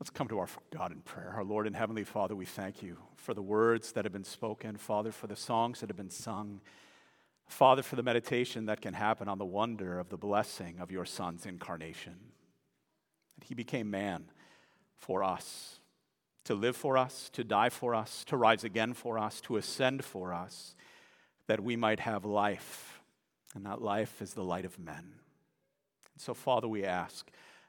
Let's come to our God in prayer. Our Lord and Heavenly Father, we thank you for the words that have been spoken, Father, for the songs that have been sung, Father, for the meditation that can happen on the wonder of the blessing of your Son's incarnation. That he became man for us, to live for us, to die for us, to rise again for us, to ascend for us, that we might have life, and that life is the light of men. And so, Father, we ask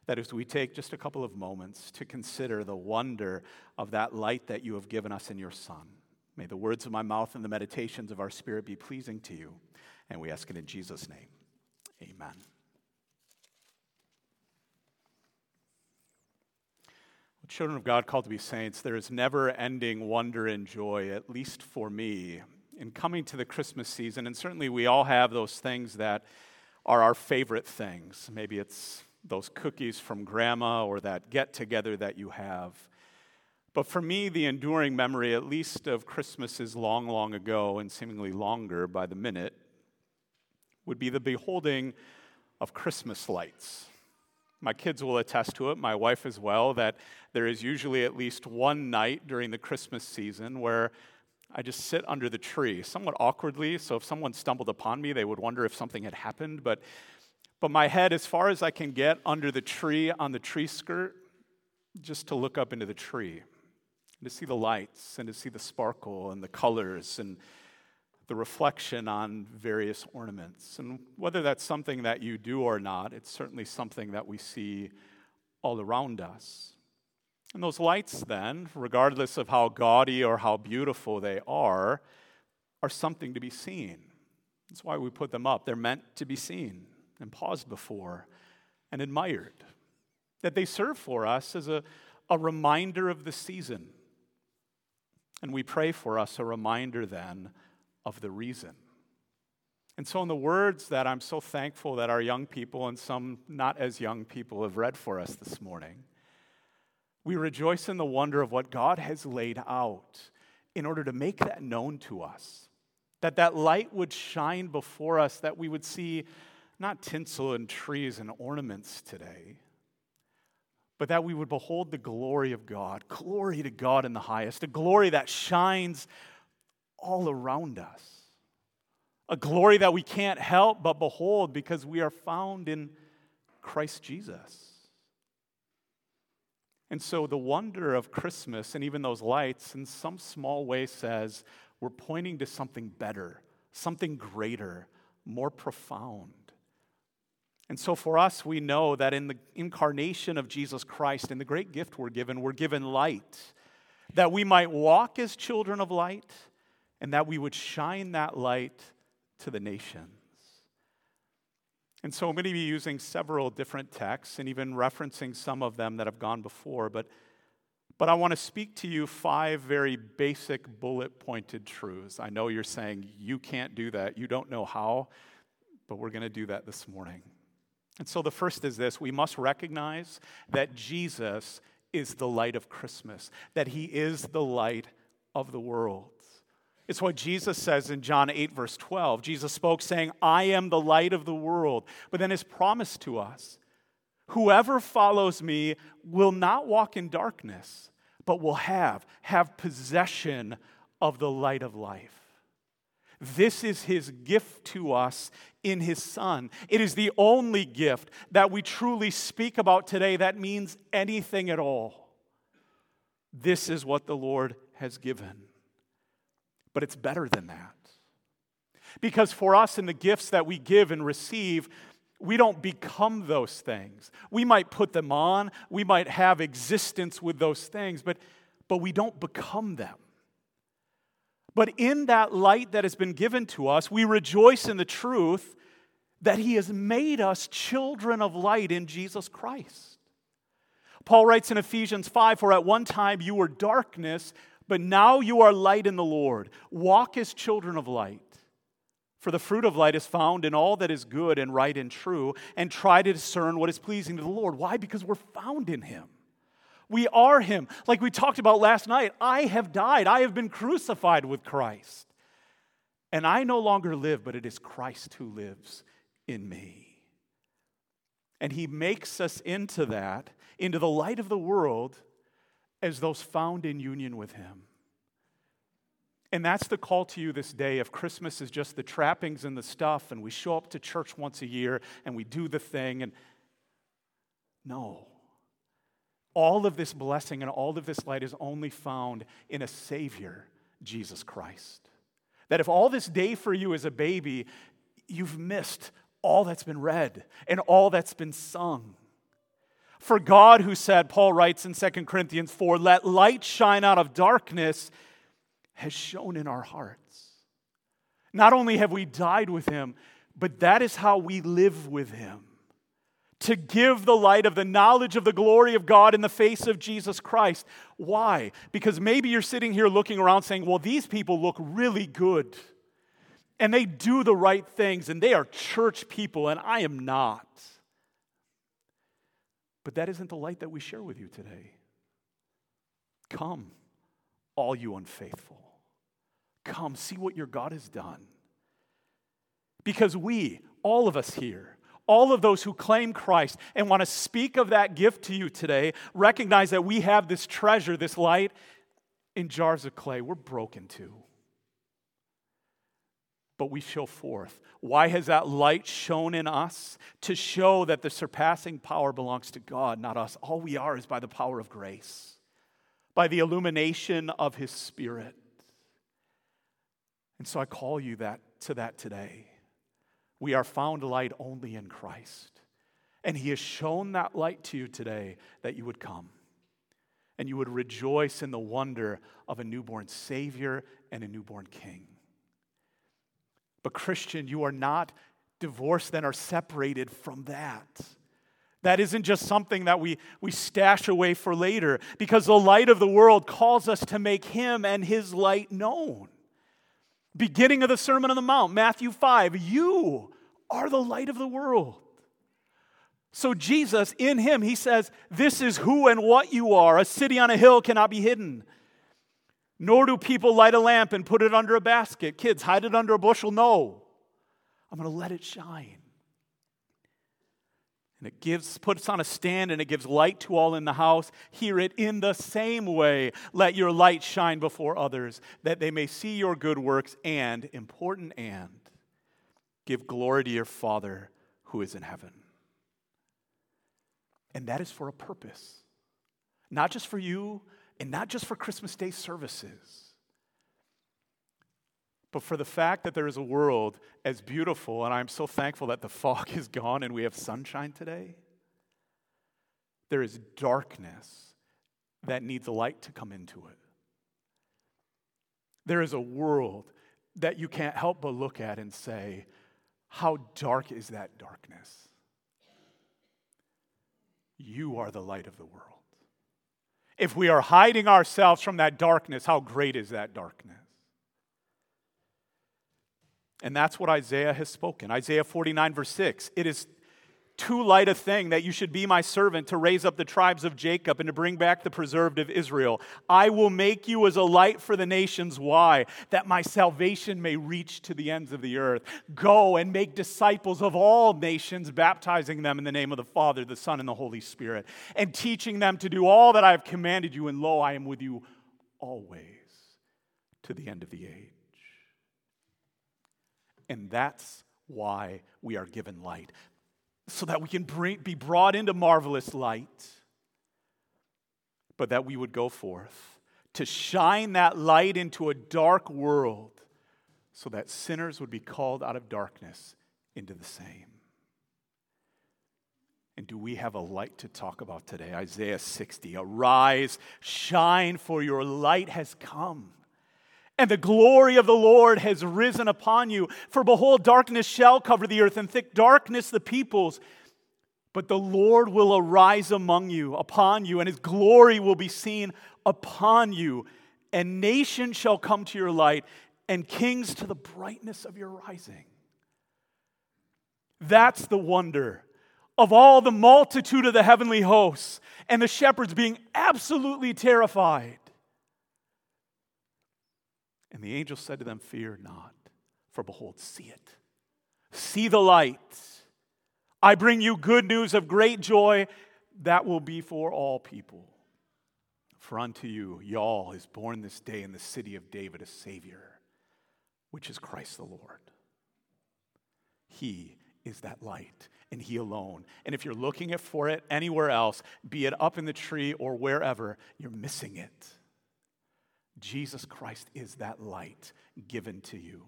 that as we take just a couple of moments to consider the wonder of that light that you have given us in your Son, may the words of my mouth and the meditations of our spirit be pleasing to you. And we ask it in Jesus' name. Amen. Children of God called to be saints, there is never ending wonder and joy, at least for me, in coming to the Christmas season. And certainly we all have those things that are our favorite things. Maybe it's those cookies from grandma or that get together that you have. But for me, the enduring memory, at least of Christmases long, long ago and seemingly longer by the minute, would be the beholding of Christmas lights. My kids will attest to it, my wife as well, that there is usually at least one night during the Christmas season where I just sit under the tree, somewhat awkwardly. So if someone stumbled upon me, they would wonder if something had happened. But but my head as far as I can get under the tree on the tree skirt, just to look up into the tree, and to see the lights, and to see the sparkle and the colors and the reflection on various ornaments. And whether that's something that you do or not, it's certainly something that we see all around us. And those lights, then, regardless of how gaudy or how beautiful they are, are something to be seen. That's why we put them up. They're meant to be seen and paused before and admired. That they serve for us as a, a reminder of the season. And we pray for us a reminder then of the reason. And so, in the words that I'm so thankful that our young people and some not as young people have read for us this morning, we rejoice in the wonder of what God has laid out in order to make that known to us. That that light would shine before us, that we would see not tinsel and trees and ornaments today, but that we would behold the glory of God, glory to God in the highest, a glory that shines all around us, a glory that we can't help but behold because we are found in Christ Jesus. And so the wonder of Christmas and even those lights, in some small way, says we're pointing to something better, something greater, more profound. And so for us, we know that in the incarnation of Jesus Christ, in the great gift we're given, we're given light, that we might walk as children of light, and that we would shine that light to the nations. And so I'm going to be using several different texts and even referencing some of them that have gone before, but, but I want to speak to you five very basic bullet pointed truths. I know you're saying you can't do that, you don't know how, but we're going to do that this morning. And so the first is this we must recognize that Jesus is the light of Christmas, that he is the light of the world. It's what Jesus says in John 8, verse 12. Jesus spoke saying, I am the light of the world. But then his promise to us whoever follows me will not walk in darkness, but will have, have possession of the light of life. This is his gift to us in his son. It is the only gift that we truly speak about today that means anything at all. This is what the Lord has given. But it's better than that. Because for us, in the gifts that we give and receive, we don't become those things. We might put them on, we might have existence with those things, but, but we don't become them. But in that light that has been given to us, we rejoice in the truth that He has made us children of light in Jesus Christ. Paul writes in Ephesians 5 For at one time you were darkness, but now you are light in the Lord. Walk as children of light. For the fruit of light is found in all that is good and right and true, and try to discern what is pleasing to the Lord. Why? Because we're found in Him. We are Him. Like we talked about last night, I have died. I have been crucified with Christ. And I no longer live, but it is Christ who lives in me. And He makes us into that, into the light of the world, as those found in union with Him. And that's the call to you this day. If Christmas is just the trappings and the stuff, and we show up to church once a year and we do the thing, and no. All of this blessing and all of this light is only found in a Savior, Jesus Christ. That if all this day for you is a baby, you've missed all that's been read and all that's been sung. For God, who said, Paul writes in 2 Corinthians 4, let light shine out of darkness, has shone in our hearts. Not only have we died with him, but that is how we live with him. To give the light of the knowledge of the glory of God in the face of Jesus Christ. Why? Because maybe you're sitting here looking around saying, well, these people look really good and they do the right things and they are church people and I am not. But that isn't the light that we share with you today. Come, all you unfaithful. Come, see what your God has done. Because we, all of us here, all of those who claim Christ and want to speak of that gift to you today, recognize that we have this treasure, this light, in jars of clay. We're broken too but we show forth. Why has that light shone in us? To show that the surpassing power belongs to God, not us. All we are is by the power of grace, by the illumination of His Spirit. And so I call you that, to that today. We are found light only in Christ. And He has shown that light to you today that you would come and you would rejoice in the wonder of a newborn Savior and a newborn King. But, Christian, you are not divorced then or separated from that. That isn't just something that we, we stash away for later, because the light of the world calls us to make him and his light known. Beginning of the Sermon on the Mount, Matthew 5, you are the light of the world. So, Jesus, in him, he says, This is who and what you are. A city on a hill cannot be hidden. Nor do people light a lamp and put it under a basket. Kids, hide it under a bushel. No. I'm going to let it shine. And it gives, puts on a stand and it gives light to all in the house. Hear it in the same way. Let your light shine before others, that they may see your good works and, important and, give glory to your Father who is in heaven. And that is for a purpose. Not just for you, and not just for Christmas Day services, but for the fact that there is a world as beautiful, and I'm so thankful that the fog is gone and we have sunshine today. There is darkness that needs light to come into it. There is a world that you can't help but look at and say, How dark is that darkness? You are the light of the world. If we are hiding ourselves from that darkness, how great is that darkness? And that's what Isaiah has spoken. Isaiah 49, verse 6. It is too light a thing that you should be my servant to raise up the tribes of Jacob and to bring back the preserved of Israel. I will make you as a light for the nations. Why? That my salvation may reach to the ends of the earth. Go and make disciples of all nations, baptizing them in the name of the Father, the Son, and the Holy Spirit, and teaching them to do all that I have commanded you. And lo, I am with you always to the end of the age. And that's why we are given light so that we can bring, be brought into marvelous light, but that we would go forth to shine that light into a dark world so that sinners would be called out of darkness into the same. And do we have a light to talk about today? Isaiah 60 Arise, shine, for your light has come and the glory of the Lord has risen upon you. For behold, darkness shall cover the earth, and thick darkness the peoples. But the Lord will arise among you, upon you, and his glory will be seen upon you. And nations shall come to your light, and kings to the brightness of your rising. That's the wonder of all the multitude of the heavenly hosts, and the shepherds being absolutely terrified and the angel said to them, Fear not, for behold, see it. See the light. I bring you good news of great joy that will be for all people. For unto you, y'all, is born this day in the city of David a Savior, which is Christ the Lord. He is that light, and He alone. And if you're looking for it anywhere else, be it up in the tree or wherever, you're missing it. Jesus Christ is that light given to you,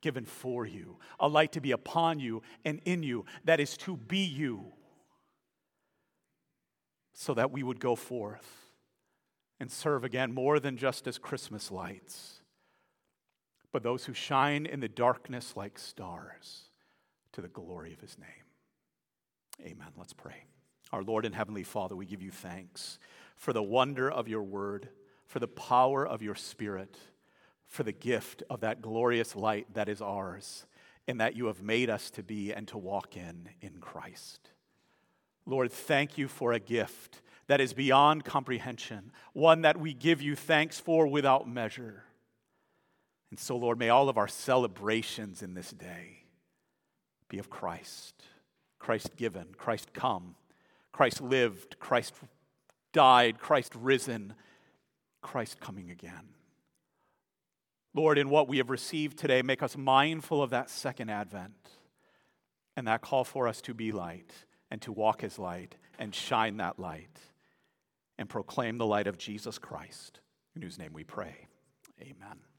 given for you, a light to be upon you and in you, that is to be you, so that we would go forth and serve again more than just as Christmas lights, but those who shine in the darkness like stars to the glory of his name. Amen. Let's pray. Our Lord and Heavenly Father, we give you thanks for the wonder of your word, for the power of your spirit, for the gift of that glorious light that is ours and that you have made us to be and to walk in in Christ. Lord, thank you for a gift that is beyond comprehension, one that we give you thanks for without measure. And so, Lord, may all of our celebrations in this day be of Christ. Christ given, Christ come, Christ lived, Christ died, Christ risen, Christ coming again. Lord, in what we have received today, make us mindful of that second advent and that call for us to be light and to walk as light and shine that light and proclaim the light of Jesus Christ, in whose name we pray. Amen.